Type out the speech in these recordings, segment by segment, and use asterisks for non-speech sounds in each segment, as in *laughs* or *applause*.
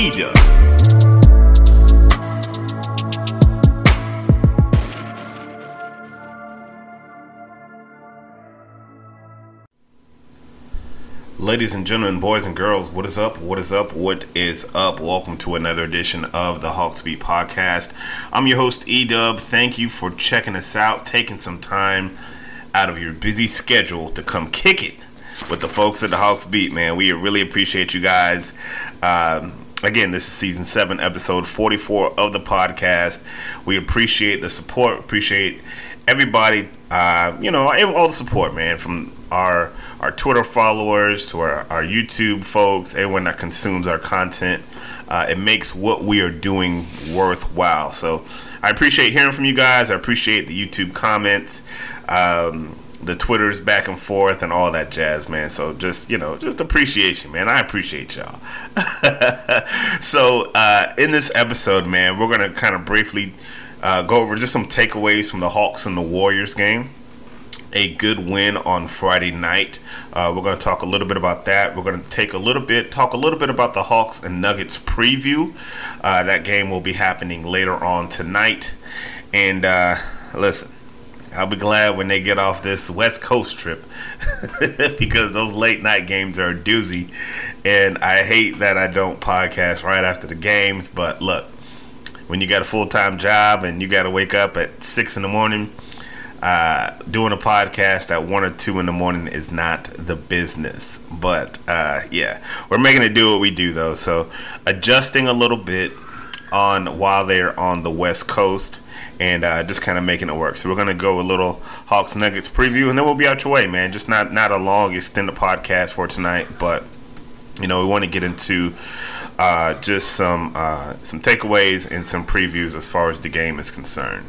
E-Dub. Ladies and gentlemen, boys and girls, what is up? What is up? What is up? Welcome to another edition of the Hawks Beat Podcast. I'm your host, E-Dub. Thank you for checking us out, taking some time out of your busy schedule to come kick it with the folks at the Hawks Beat, man. We really appreciate you guys. Um, again, this is season seven, episode 44 of the podcast. We appreciate the support, appreciate everybody, uh, you know, all the support, man, from our our Twitter followers to our, our YouTube folks, everyone that consumes our content. Uh, it makes what we are doing worthwhile. So I appreciate hearing from you guys. I appreciate the YouTube comments. Um, the Twitters back and forth and all that jazz, man. So just you know, just appreciation, man. I appreciate y'all. *laughs* so uh, in this episode, man, we're gonna kind of briefly uh, go over just some takeaways from the Hawks and the Warriors game. A good win on Friday night. Uh, we're going to talk a little bit about that. We're going to take a little bit, talk a little bit about the Hawks and Nuggets preview. Uh, that game will be happening later on tonight. And uh, listen, I'll be glad when they get off this West Coast trip *laughs* because those late night games are a doozy. And I hate that I don't podcast right after the games. But look, when you got a full time job and you got to wake up at six in the morning, uh, doing a podcast at one or two in the morning is not the business. But uh, yeah, we're making it do what we do though. So adjusting a little bit on while they're on the West Coast and uh, just kind of making it work. So we're gonna go a little Hawks Nuggets preview, and then we'll be out your way, man. Just not not a long extended podcast for tonight, but you know we want to get into uh, just some uh, some takeaways and some previews as far as the game is concerned.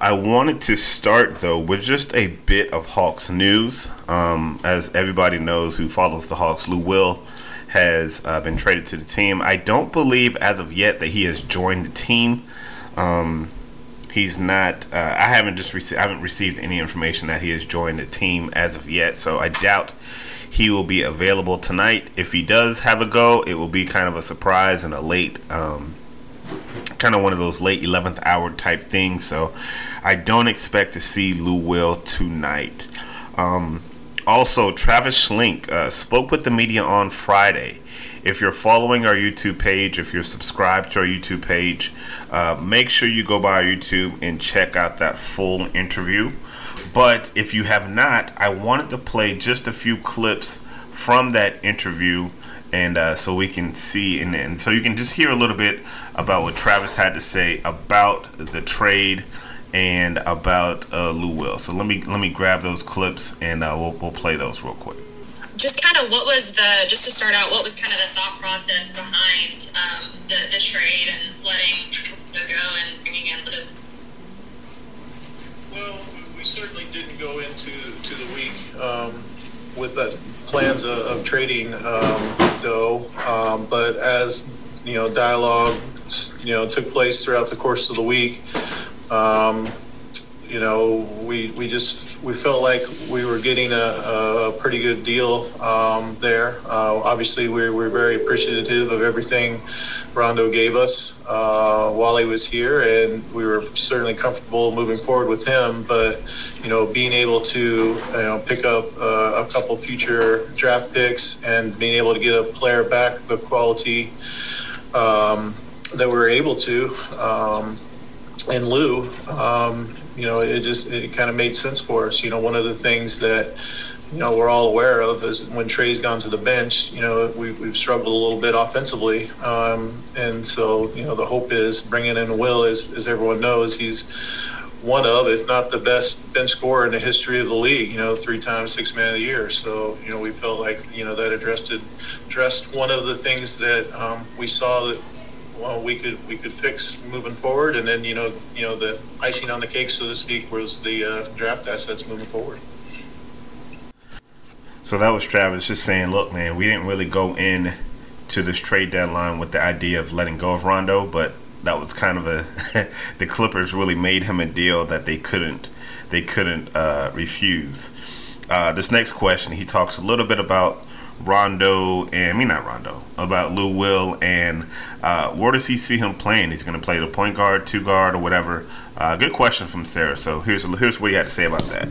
I wanted to start though with just a bit of Hawks news. Um, as everybody knows who follows the Hawks, Lou Will has uh, been traded to the team. I don't believe as of yet that he has joined the team. Um, he's not. Uh, I haven't just received. I haven't received any information that he has joined the team as of yet. So I doubt he will be available tonight. If he does have a go, it will be kind of a surprise and a late. Um, kind of one of those late 11th hour type things. So I don't expect to see Lou Will tonight. Um, also, Travis Schlenk uh, spoke with the media on Friday. If you're following our YouTube page, if you're subscribed to our YouTube page, uh, make sure you go by our YouTube and check out that full interview. But if you have not, I wanted to play just a few clips from that interview and uh, so we can see and, and, so you can just hear a little bit about what Travis had to say about the trade and about uh, Lou Will. So let me let me grab those clips and uh, we'll we'll play those real quick. Just kind of what was the just to start out, what was kind of the thought process behind um, the the trade and letting go and bringing in Lou? Well, we certainly didn't go into to the week um, with the plans of, of trading um, um, but as you know, dialogue you know took place throughout the course of the week. Um, you know, we we just we felt like we were getting a, a pretty good deal um, there. Uh, obviously, we're we're very appreciative of everything Rondo gave us uh, while he was here, and we were certainly comfortable moving forward with him. But you know, being able to you know pick up uh, a couple future draft picks and being able to get a player back the quality um, that we were able to. Um, in Lou, um, you know, it just it kind of made sense for us. You know, one of the things that you know we're all aware of is when Trey's gone to the bench. You know, we've we've struggled a little bit offensively, um, and so you know the hope is bringing in Will, as as everyone knows, he's one of, if not the best bench scorer in the history of the league. You know, three times six man of the year. So you know, we felt like you know that addressed addressed one of the things that um, we saw that well, we could we could fix moving forward, and then you know you know the icing on the cake, so to speak, was the uh, draft assets moving forward. So that was Travis just saying, look, man, we didn't really go in to this trade deadline with the idea of letting go of Rondo, but that was kind of a *laughs* the Clippers really made him a deal that they couldn't they couldn't uh, refuse. Uh, this next question, he talks a little bit about Rondo and I mean not Rondo about Lou Will and uh, where does he see him playing? He's going to play the point guard, two guard, or whatever. Uh, good question from Sarah. So here's here's what he had to say about that.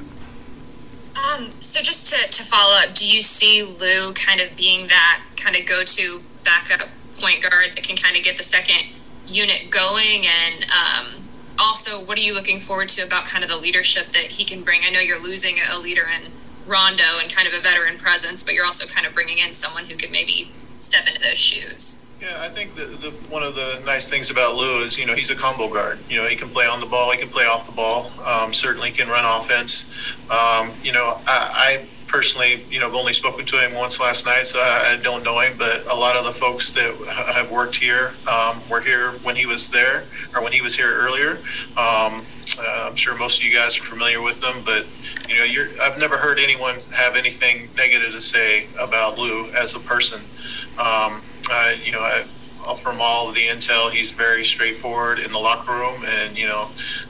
Um, so just to, to follow up, do you see Lou kind of being that kind of go to backup point guard that can kind of get the second unit going and um, also what are you looking forward to about kind of the leadership that he can bring? I know you're losing a leader in Rondo and kind of a veteran presence, but you're also kind of bringing in someone who could maybe step into those shoes. Yeah, I think the, the one of the nice things about Lou is you know he's a combo guard. You know he can play on the ball, he can play off the ball. Um, certainly can run offense. Um, you know I, I personally, you know, I've only spoken to him once last night, so I, don't know him. But a lot of the folks that have worked here um, were here when he was there, or when he was here earlier. Um, uh, I'm sure most of you guys are familiar with them, but you know, I've never heard anyone have anything negative to say about Lou as a person. Um, uh, you know, I, from all the intel, he's very straightforward in the locker room, and you know,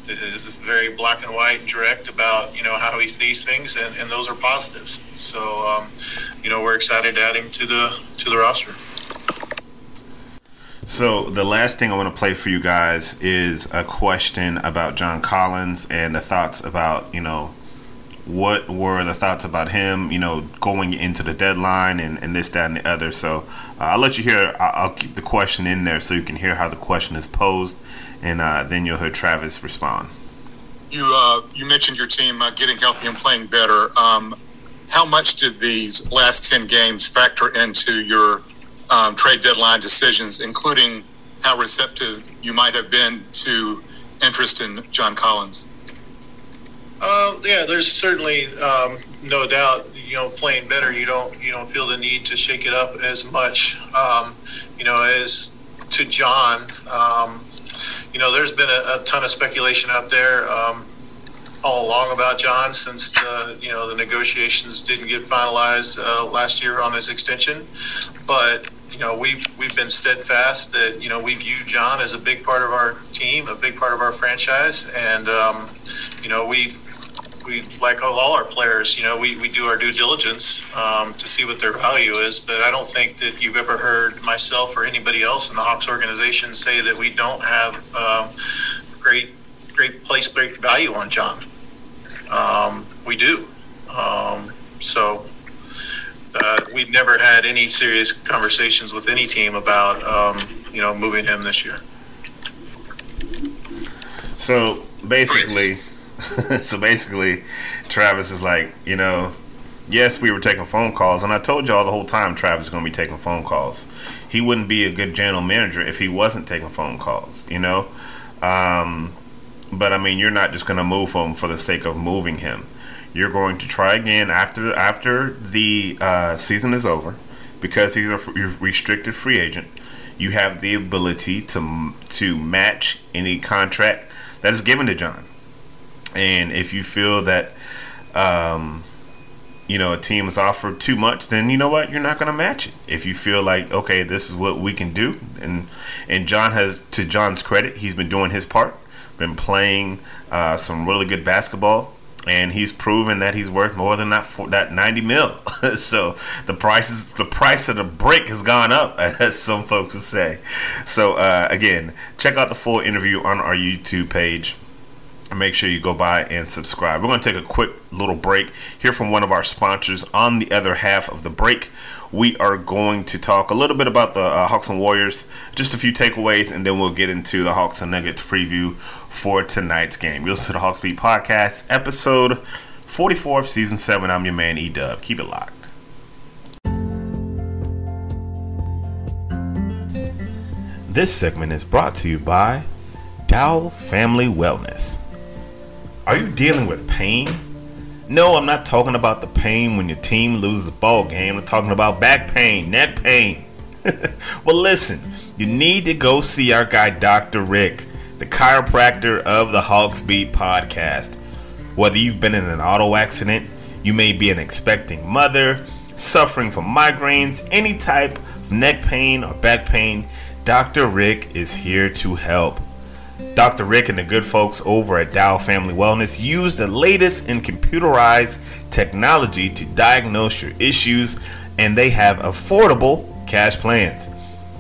is very black and white and direct about you know how he sees things, and, and those are positives. So, um, you know, we're excited to add him to the to the roster. So the last thing I want to play for you guys is a question about John Collins and the thoughts about you know what were the thoughts about him, you know, going into the deadline and, and this, that, and the other. So uh, I'll let you hear, I'll, I'll, keep the question in there so you can hear how the question is posed, and uh, then you'll hear Travis respond. You, uh, you mentioned your team uh, getting healthy and playing better. Um, how much did these last 10 games factor into your um, trade deadline decisions, including how receptive you might have been to interest in John Collins? Uh, yeah, there's certainly um, no doubt. You know, playing better, you don't you don't feel the need to shake it up as much. Um, you know, as to John, um, you know, there's been a, a, ton of speculation out there um, all along about John since the, you know the negotiations didn't get finalized uh, last year on his extension, but you know we've we've been steadfast that you know we view John as a big part of our team, a big part of our franchise, and um, you know we we like all our players, you know, we, we do our due diligence um, to see what their value is. But I don't think that you've ever heard myself or anybody else in the Hawks organization say that we don't have um, great great place great value on John. Um, we do. Um, so uh, we've never had any serious conversations with any team about um, you know moving him this year. So basically, *laughs* so basically, Travis is like, you know, yes, we were taking phone calls, and I told y'all the whole time Travis is going to be taking phone calls. He wouldn't be a good general manager if he wasn't taking phone calls, you know. Um, but I mean, you're not just going to move him for the sake of moving him. You're going to try again after after the uh, season is over, because he's a restricted free agent. You have the ability to to match any contract that is given to John. And if you feel that, um, you know, a team has offered too much, then you know what, you're not going to match it. If you feel like, okay, this is what we can do, and and John has, to John's credit, he's been doing his part, been playing uh, some really good basketball, and he's proven that he's worth more than that for, that 90 mil. *laughs* so the prices, the price of the brick has gone up, *laughs* as some folks would say. So uh, again, check out the full interview on our YouTube page make sure you go by and subscribe. We're going to take a quick little break, hear from one of our sponsors. On the other half of the break, we are going to talk a little bit about the uh, Hawks and Warriors, just a few takeaways, and then we'll get into the Hawks and Nuggets preview for tonight's game. You'll listen to the Hawks Beat Podcast, episode 44 of season 7. I'm your man, E Dub. Keep it locked. This segment is brought to you by Dow Family Wellness. Are you dealing with pain? No, I'm not talking about the pain when your team loses a ball game. I'm talking about back pain, neck pain. *laughs* well, listen, you need to go see our guy, Dr. Rick, the chiropractor of the Hawks Beat podcast. Whether you've been in an auto accident, you may be an expecting mother, suffering from migraines, any type of neck pain or back pain, Dr. Rick is here to help. Dr. Rick and the good folks over at Dow Family Wellness use the latest in computerized technology to diagnose your issues, and they have affordable cash plans.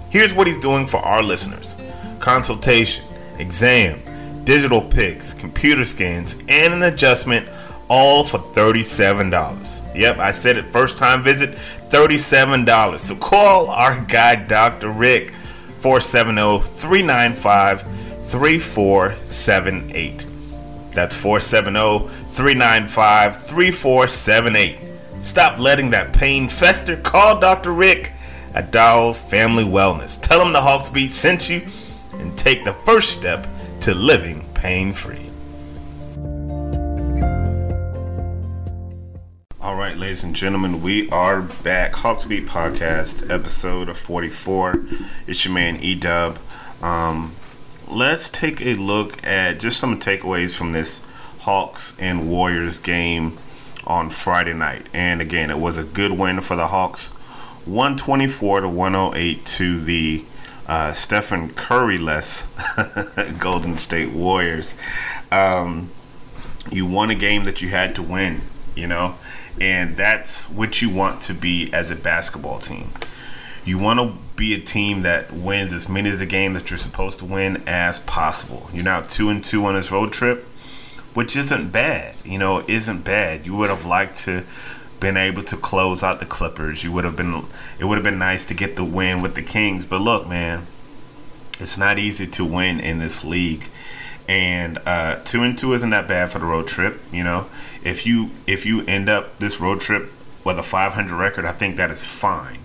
Here's what he's doing for our listeners consultation, exam, digital pics, computer scans, and an adjustment, all for $37. Yep, I said it first time visit, $37. So call our guy, Dr. Rick, 470 395 3478. That's 470 395 3478. Stop letting that pain fester. Call Dr. Rick at Dow Family Wellness. Tell him the Hawks Beat sent you and take the first step to living pain free. All right, ladies and gentlemen, we are back. Hawks Beat Podcast, episode of 44. It's your man E Dub. Um, let's take a look at just some takeaways from this Hawks and Warriors game on Friday night. And again, it was a good win for the Hawks, 124 to 108 to the uh, Stephen Curry less *laughs* Golden State Warriors. Um, you won a game that you had to win, you know, and that's what you want to be as a basketball team. You want to be a team that wins as many of the games that you're supposed to win as possible. You're now two and two on this road trip, which isn't bad. You know, isn't bad. You would have liked to been able to close out the Clippers. You would have been. It would have been nice to get the win with the Kings. But look, man, it's not easy to win in this league. And uh, two and two isn't that bad for the road trip. You know, if you if you end up this road trip with a 500 record, I think that is fine.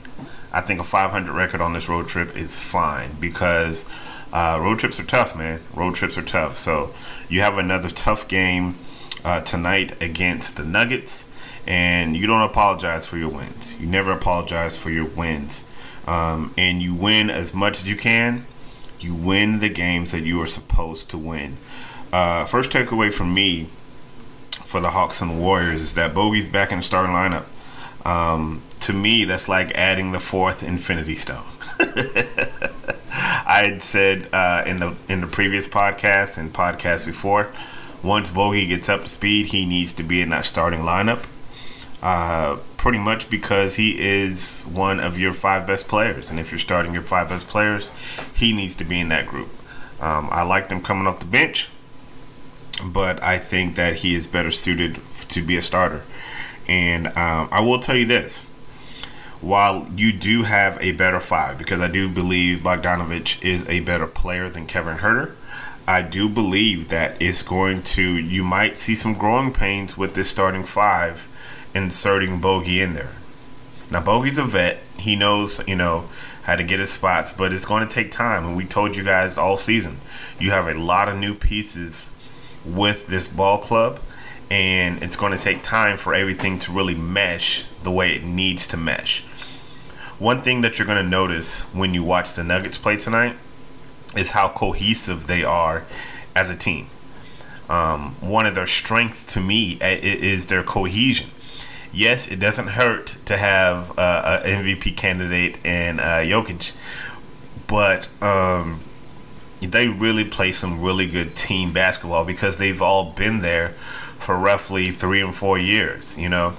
I think a 500 record on this road trip is fine because uh, road trips are tough, man. Road trips are tough. So you have another tough game uh, tonight against the Nuggets, and you don't apologize for your wins. You never apologize for your wins, um, and you win as much as you can. You win the games that you are supposed to win. Uh, first takeaway from me for the Hawks and the Warriors is that Bogey's back in the starting lineup. Um, to me, that's like adding the fourth Infinity Stone. *laughs* I had said uh, in the in the previous podcast and podcast before, once Bogey gets up to speed, he needs to be in that starting lineup. Uh, pretty much because he is one of your five best players, and if you're starting your five best players, he needs to be in that group. Um, I like them coming off the bench. but I think that he is better suited to be a starter. And um, I will tell you this while you do have a better five, because I do believe Bogdanovich is a better player than Kevin Huerter, I do believe that it's going to, you might see some growing pains with this starting five inserting Bogey in there. Now, Bogey's a vet. He knows, you know, how to get his spots, but it's going to take time. And we told you guys all season, you have a lot of new pieces with this ball club, and it's going to take time for everything to really mesh the way it needs to mesh. One thing that you're going to notice when you watch the Nuggets play tonight is how cohesive they are as a team. Um, one of their strengths to me is their cohesion. Yes, it doesn't hurt to have uh, an MVP candidate in uh, Jokic, but um, they really play some really good team basketball because they've all been there for roughly three and four years, you know,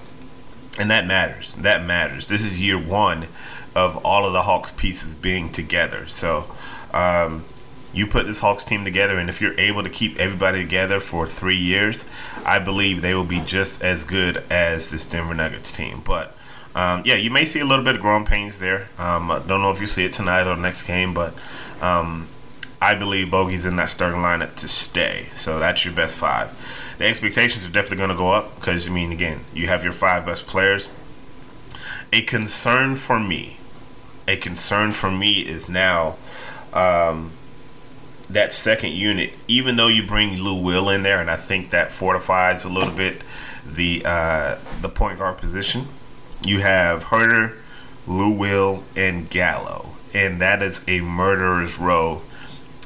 and that matters. That matters. This is year one of all of the Hawks pieces being together. So, um, you put this Hawks team together, and if you're able to keep everybody together for three years, I believe they will be just as good as this Denver Nuggets team. But um, yeah, you may see a little bit of growing pains there. Um, I don't know if you see it tonight or next game, but um, I believe Bogey's in that starting lineup to stay. So that's your best five. The expectations are definitely going to go up because, I mean, again, you have your five best players. A concern for me, a concern for me is now um, that second unit. Even though you bring Lou Will in there, and I think that fortifies a little bit the uh, the point guard position. You have Huerter, Lou Will, and Gallo, and that is a murderer's row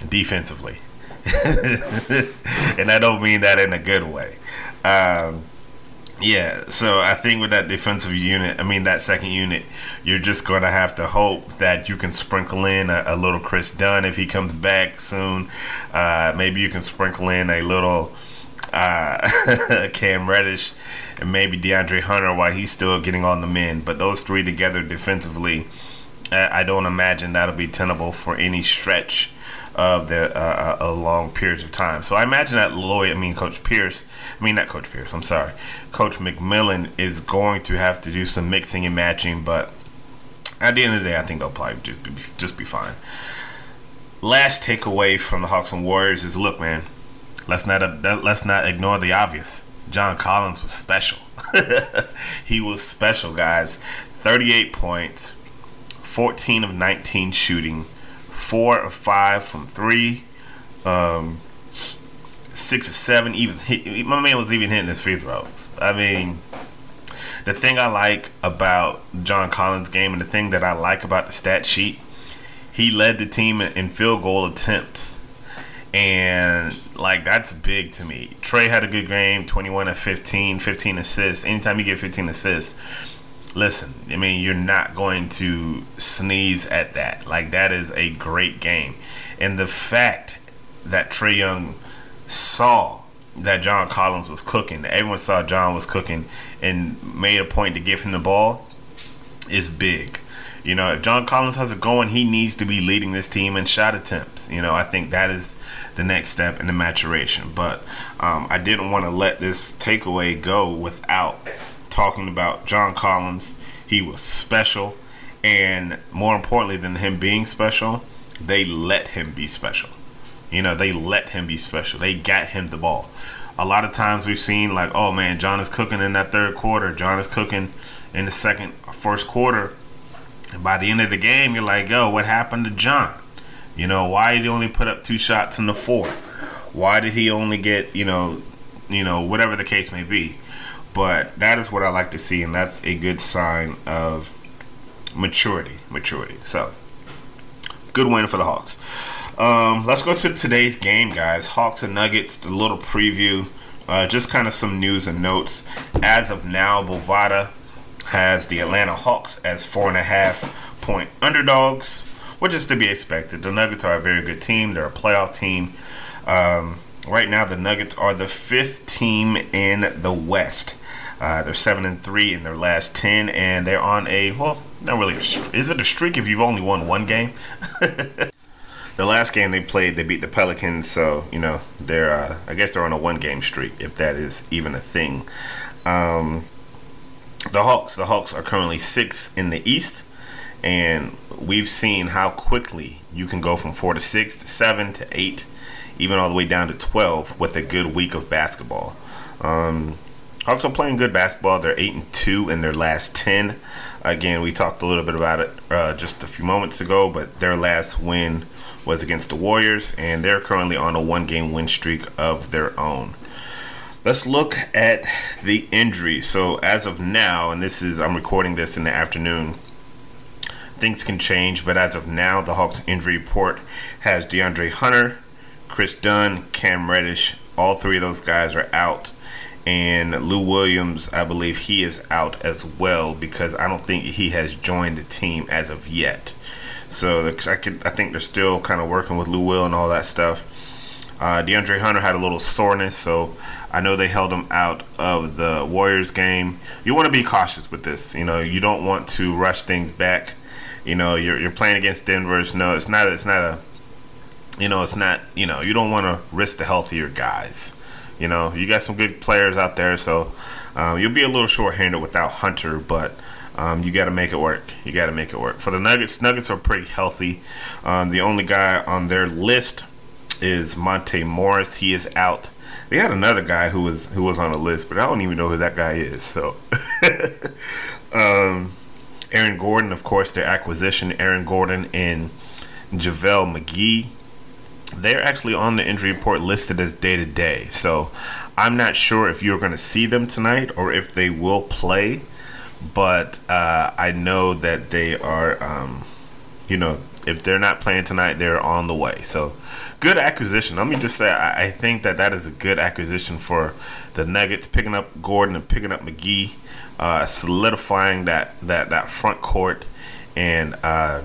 defensively. *laughs* and I don't mean that in a good way. Um, yeah, so I think with that defensive unit, I mean that second unit, you're just going to have to hope that you can sprinkle in a, a little Kris Dunn if he comes back soon. Uh, maybe you can sprinkle in a little uh, *laughs* Cam Reddish and maybe DeAndre Hunter while he's still getting on the men. But those three together defensively, I don't imagine that'll be tenable for any stretch of the uh, uh, a long periods of time. So I imagine that Lloyd, I mean Coach Pierce, I mean not Coach Pierce, I'm sorry, Coach McMillan is going to have to do some mixing and matching, but at the end of the day, I think they'll probably just be just be fine. Last takeaway from the Hawks and Warriors is: look, man, let's not uh, let's not ignore the obvious. John Collins was special. *laughs* he was special, guys. 38 points, 14 of 19 shooting, four or five from three, um, six or seven. Even hit, my man was even hitting his free throws. I mean, the thing I like about John Collins' game and the thing that I like about the stat sheet, he led the team in field goal attempts. And like that's big to me. Trey had a good game, 21 of 15, 15 assists. Anytime you get 15 assists, listen, I mean, you're not going to sneeze at that. Like, that is a great game. And the fact that Trey Young saw that John Collins was cooking, everyone saw John was cooking, and made a point to give him the ball is big. You know, if John Collins has it going, he needs to be leading this team in shot attempts. You know, I think that is the next step in the maturation. But um, I didn't want to let this takeaway go without talking about John Collins. He was special, and more importantly than him being special, they let him be special. You know, they let him be special. They got him the ball. A lot of times we've seen like, oh man, John is cooking in that third quarter. John is cooking in the second, first quarter. And by the end of the game, you're like, yo, what happened to John? You know, why did he only put up two shots in the fourth? Why did he only get, you know, you know, whatever the case may be? But that is what I like to see, and that's a good sign of maturity. Maturity. So, good win for the Hawks. Um, let's go to today's game, guys. Hawks and Nuggets, the little preview. Uh, just kind of some news and notes. As of now, Bovada has the Atlanta Hawks as four and a half point underdogs, which is to be expected. The Nuggets are a very good team. They're a playoff team. Um, right now, the Nuggets are the fifth team in the West. Uh, they're seven and three in their last ten, and they're on a well, not really. Is it a streak if you've only won one game? *laughs* the last game they played, they beat the Pelicans. So you know they're uh, I guess they're on a one game streak, if that is even a thing. Um, the Hawks, the Hawks are currently six in the East, and we've seen how quickly you can go from four to six to seven to eight, even all the way down to twelve with a good week of basketball. Um, Hawks are playing good basketball. They're eight and two in their last ten. Again, we talked a little bit about it uh, just a few moments ago, but their last win was against the Warriors, and they're currently on a one-game win streak of their own. Let's look at the injuries. So as of now, and this is I'm recording this in the afternoon. Things can change, but as of now, the Hawks injury report has DeAndre Hunter, Kris Dunn, Cam Reddish. All three of those guys are out and Lou Williams, I believe he is out as well because I don't think he has joined the team as of yet. So I, could, I think they're still kind of working with Lou Will and all that stuff. Uh, DeAndre Hunter had a little soreness, so I know they held him out of the Warriors game. You want to be cautious with this. You know, you don't want to rush things back. You know, you're, you're playing against Denver. no, it's not. It's not a. You know, it's not. You know, you don't want to risk the health of your guys. You know, you got some good players out there, so um, you'll be a little short-handed without Hunter, but um, you got to make it work. You got to make it work. For the Nuggets, Nuggets are pretty healthy. Um, the only guy on their list is Monte Morris. He is out. They had another guy who was who was on the list, but I don't even know who that guy is. So, *laughs* um, Aaron Gordon, of course, their acquisition. Aaron Gordon and JaVale McGee they're actually on the injury report listed as day to day. So I'm not sure if you're going to see them tonight or if they will play, but uh, I know that they are, um, you know, if they're not playing tonight, they're on the way. So good acquisition. Let me just say, I, I think that that is a good acquisition for the Nuggets, picking up Gordon and picking up McGee, uh, solidifying that, that, that front court and uh,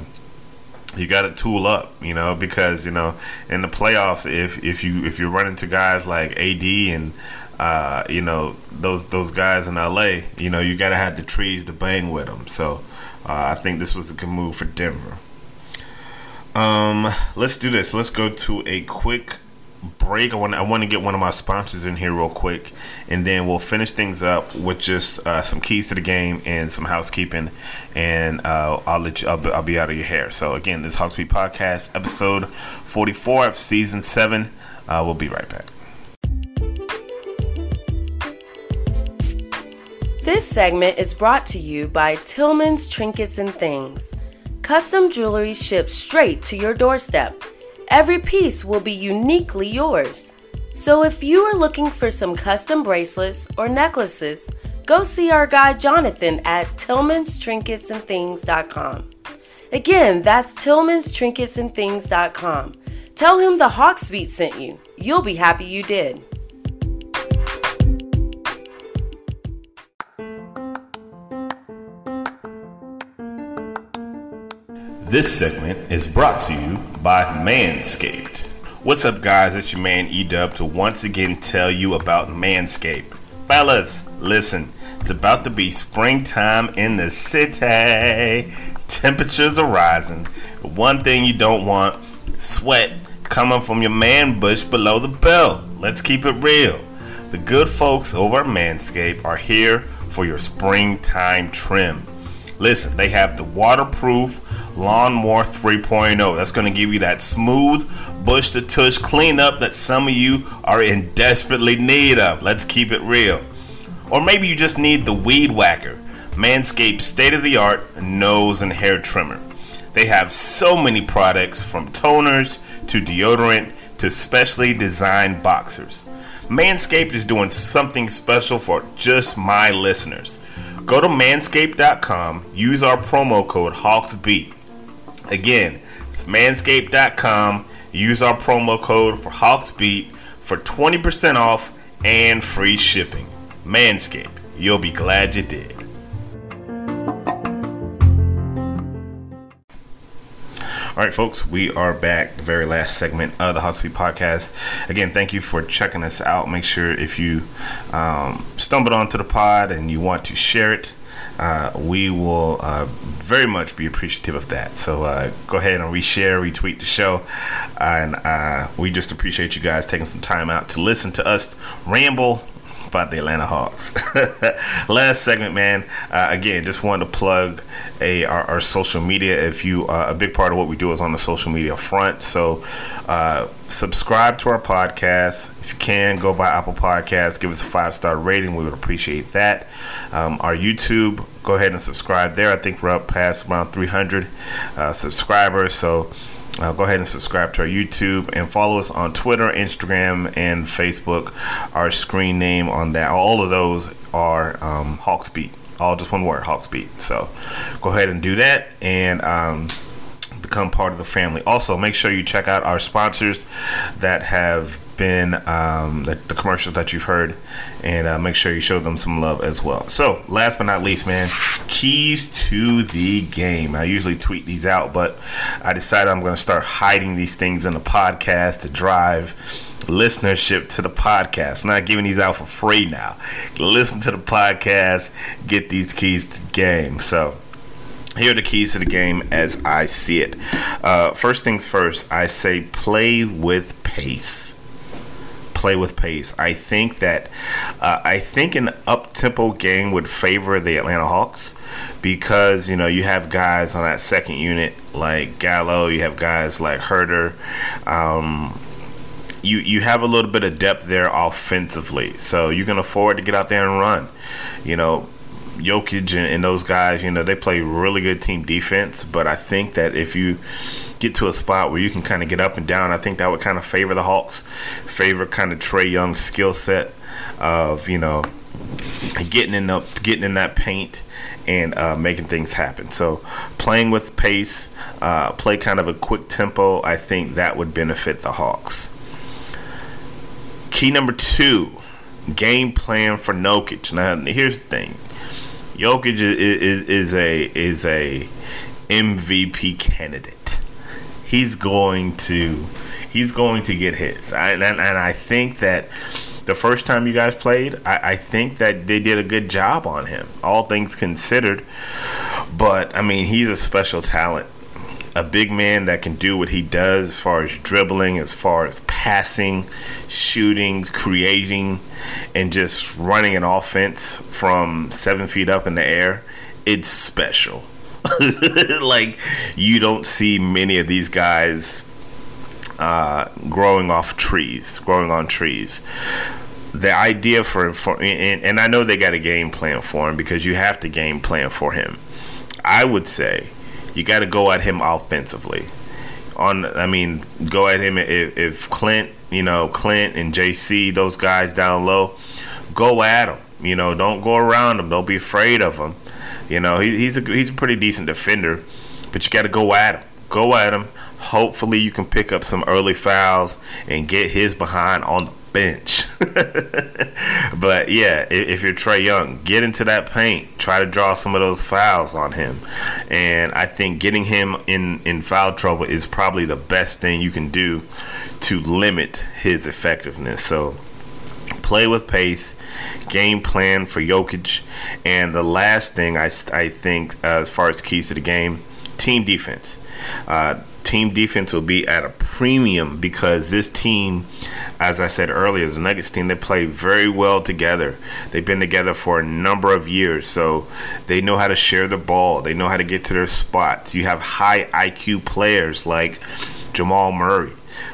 you got to tool up, you know, because you know in the playoffs, if if you if you're running to guys like AD and uh, you know those those guys in LA, you know you got to have the trees to bang with them. So uh, I think this was a good move for Denver. Um, let's do this. Let's go to a quick break. I want I want to get one of my sponsors in here real quick, and then we'll finish things up with just uh, some keys to the game and some housekeeping, and uh, I'll let you. I'll be, I'll be, out of your hair. So again, this Hawks Beat Podcast, episode forty four of season seven. Uh, we'll be right back. This segment is brought to you by Tillman's Trinkets and Things. Custom jewelry shipped straight to your doorstep. Every piece will be uniquely yours. So if you are looking for some custom bracelets or necklaces, go see our guy Jonathan at Tillman's Trinkets and Things.com. Again, that's Tillman's Trinkets and Things.com. Tell him the Hawks Beat sent you. You'll be happy you did. This segment is brought to you by Manscaped. What's up, guys? It's your man Edub to once again tell you about Manscaped. Fellas, listen, it's about to be springtime in the city. Temperatures are rising. One thing you don't want sweat coming from your man bush below the belt. Let's keep it real. The good folks over at Manscaped are here for your springtime trim. Listen, they have the waterproof Lawnmower 3.0. That's going to give you that smooth, bush to tush cleanup that some of you are in desperately need of. Let's keep it real. Or maybe you just need the Weed Whacker, Manscaped state of the art nose and hair trimmer. They have so many products from toners to deodorant to specially designed boxers. Manscaped is doing something special for just my listeners. Go to manscaped.com, use our promo code HawksBeat. Again, it's manscaped.com, use our promo code for HawksBeat for 20% off and free shipping. Manscaped, you'll be glad you did. All right, folks, we are back. The very last segment of the Hawks Beat podcast. Again, thank you for checking us out. Make sure if you um, stumbled onto the pod and you want to share it, uh, we will uh, very much be appreciative of that. So uh, go ahead and reshare, retweet the show, and uh, we just appreciate you guys taking some time out to listen to us ramble about the Atlanta Hawks. *laughs* Last segment, man. Uh, again, just wanted to plug a our, our social media. If you uh, a big part of what we do is on the social media front, so uh, subscribe to our podcast. If you can, go by Apple Podcasts, give us a five star rating. We would appreciate that. Um, our YouTube, go ahead and subscribe there. I think we're up past around 300 uh, subscribers, so uh, go ahead and subscribe to our YouTube and follow us on Twitter, Instagram, and Facebook. Our screen name on that, all of those are um, Hawksbeat. All just one word, Hawksbeat. So go ahead and do that and um, become part of the family. Also, make sure you check out our sponsors that have been um, the, the, commercials that you've heard, and uh, make sure you show them some love as well. So, last but not least, man, keys to the game. I usually tweet these out, but I decided I'm going to start hiding these things in the podcast to drive listenership to the podcast. I'm not giving these out for free now. Listen to the podcast, get these keys to the game. So, here are the keys to the game as I see it. Uh, first things first, I say play with pace play with pace. I think that uh, I think an up tempo game would favor the Atlanta Hawks because you know you have guys on that second unit like Gallo, you have guys like Huerter. Um, you you have a little bit of depth there offensively, so you can afford to get out there and run. You know, Jokic and, and, those guys, you know, they play really good team defense. But I think that if you get to a spot where you can kind of get up and down, I think that would kind of favor the Hawks, favor kind of Trey Young's skill set of you know getting in the getting in that paint and uh, making things happen. So playing with pace, uh, play kind of a quick tempo. I think that would benefit the Hawks. Key number two, game plan for Jokic. Now here's the thing Jokic is, is, is a is a MVP candidate. He's going to he's going to get his. I, and, and I think that the first time you guys played, I, I, think that they did a good job on him, all things considered. But I mean, he's a special talent a big man that can do what he does as far as dribbling, as far as passing, shooting, creating, and just running an offense from seven feet up in the air, it's special. *laughs* like, you don't see many of these guys uh, growing off trees, growing on trees. The idea for, for and, and I know they got a game plan for him because you have to game plan for him. I would say you got to go at him offensively. On, I mean, go at him if, if Clint, you know, Clint and JC, those guys down low, go at him. You know, don't go around him. Don't be afraid of him. You know, he, he's a he's a pretty decent defender, but you got to go at him. Go at him. Hopefully, you can pick up some early fouls and get his behind on the bench. *laughs* but yeah, if, you're Trey Young, get into that paint. Try to draw some of those fouls on him. And I think getting him in, in foul trouble is probably the best thing you can do to limit his effectiveness. So play with pace, game plan for Jokic. And the last thing I, I think, uh, as far as keys to the game, team defense. Uh, team defense will be at a premium because this team, as I said earlier, the Nuggets team, they play very well together. They've been together for a number of years, so they know how to share the ball. They know how to get to their spots. You have high IQ players like Jamal Murray,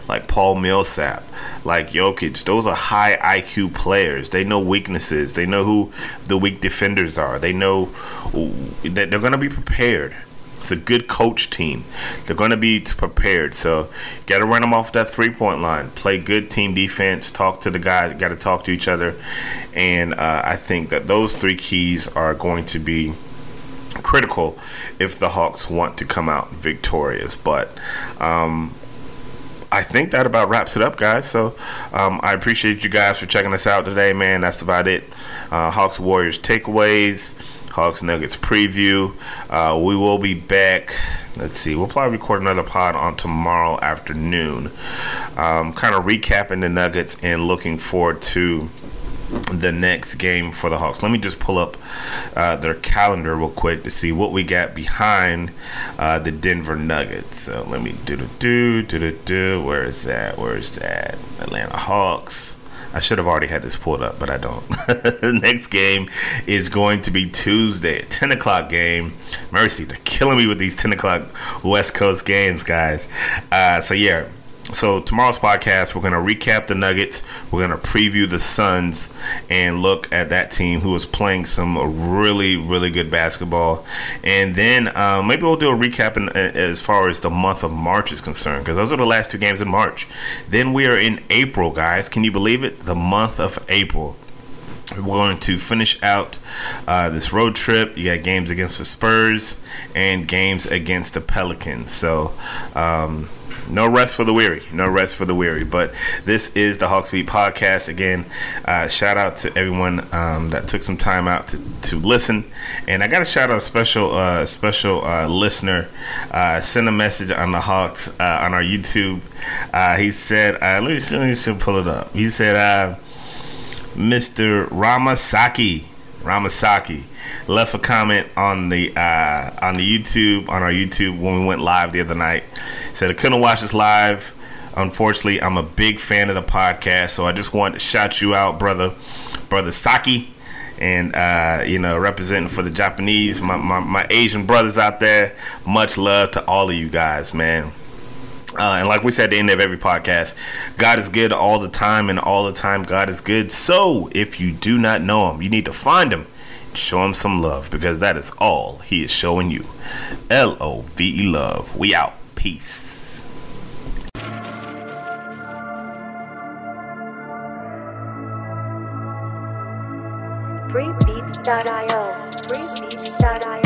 like Paul Millsap, like Jokic. Those are high IQ players. They know weaknesses. They know who the weak defenders are. They know that they're going to be prepared it's a good coach team. They're going to be prepared. So, got to run them off that three point line. Play good team defense. Talk to the guys. Got to talk to each other. And uh, I think that those three keys are going to be critical if the Hawks want to come out victorious. But um, I think that about wraps it up, guys. So um, I appreciate you guys for checking us out today, man. That's about it. Uh, Hawks Warriors takeaways. Hawks Nuggets preview. Uh, we will be back. Let's see. We'll probably record another pod on tomorrow afternoon. Um, kind of recapping the Nuggets and looking forward to the next game for the Hawks. Let me just pull up uh, their calendar real quick to see what we got behind uh, the Denver Nuggets. So let me do the do do do do. Where is that? Where is that? Atlanta Hawks. I should have already had this pulled up, but I don't. the *laughs* next game is going to be Tuesday, 10 o'clock game. Mercy, they're killing me with these 10 o'clock West Coast games, guys. Uh, so, yeah, so tomorrow's podcast, we're going to recap the Nuggets. We're going to preview the Suns and look at that team who is playing some really, really good basketball. And then uh, maybe we'll do a recap in, as far as the month of March is concerned, because those are the last two games in March. Then we are in April, guys. Can you believe it? The month of April. We're going to finish out uh, this road trip. You got games against the Spurs and games against the Pelicans. So, um, no rest for the weary. No rest for the weary. But this is the Hawks Beat podcast. Again, uh, shout out to everyone um, that took some time out to, to listen. And I got to shout out a special uh, special uh, listener. Uh, send a message on the Hawks uh, on our YouTube. Uh, he said, let me, let me pull it up. He said, Mr. Ramasaki. Ramasaki left a comment on the uh, on the YouTube on our YouTube when we went live the other night. Said I couldn't watch this live. Unfortunately, I'm a big fan of the podcast, so I just want to shout you out, brother, brother Saki, and uh, you know representing for the Japanese, my, my, my Asian brothers out there. Much love to all of you guys, man. Uh, and like we said at the end of every podcast, God is good all the time, and all the time God is good. So if you do not know Him, you need to find Him show him some love because that is all he is showing you. L O V E love. We out. Peace. Freebeats.io. Freebeats.io.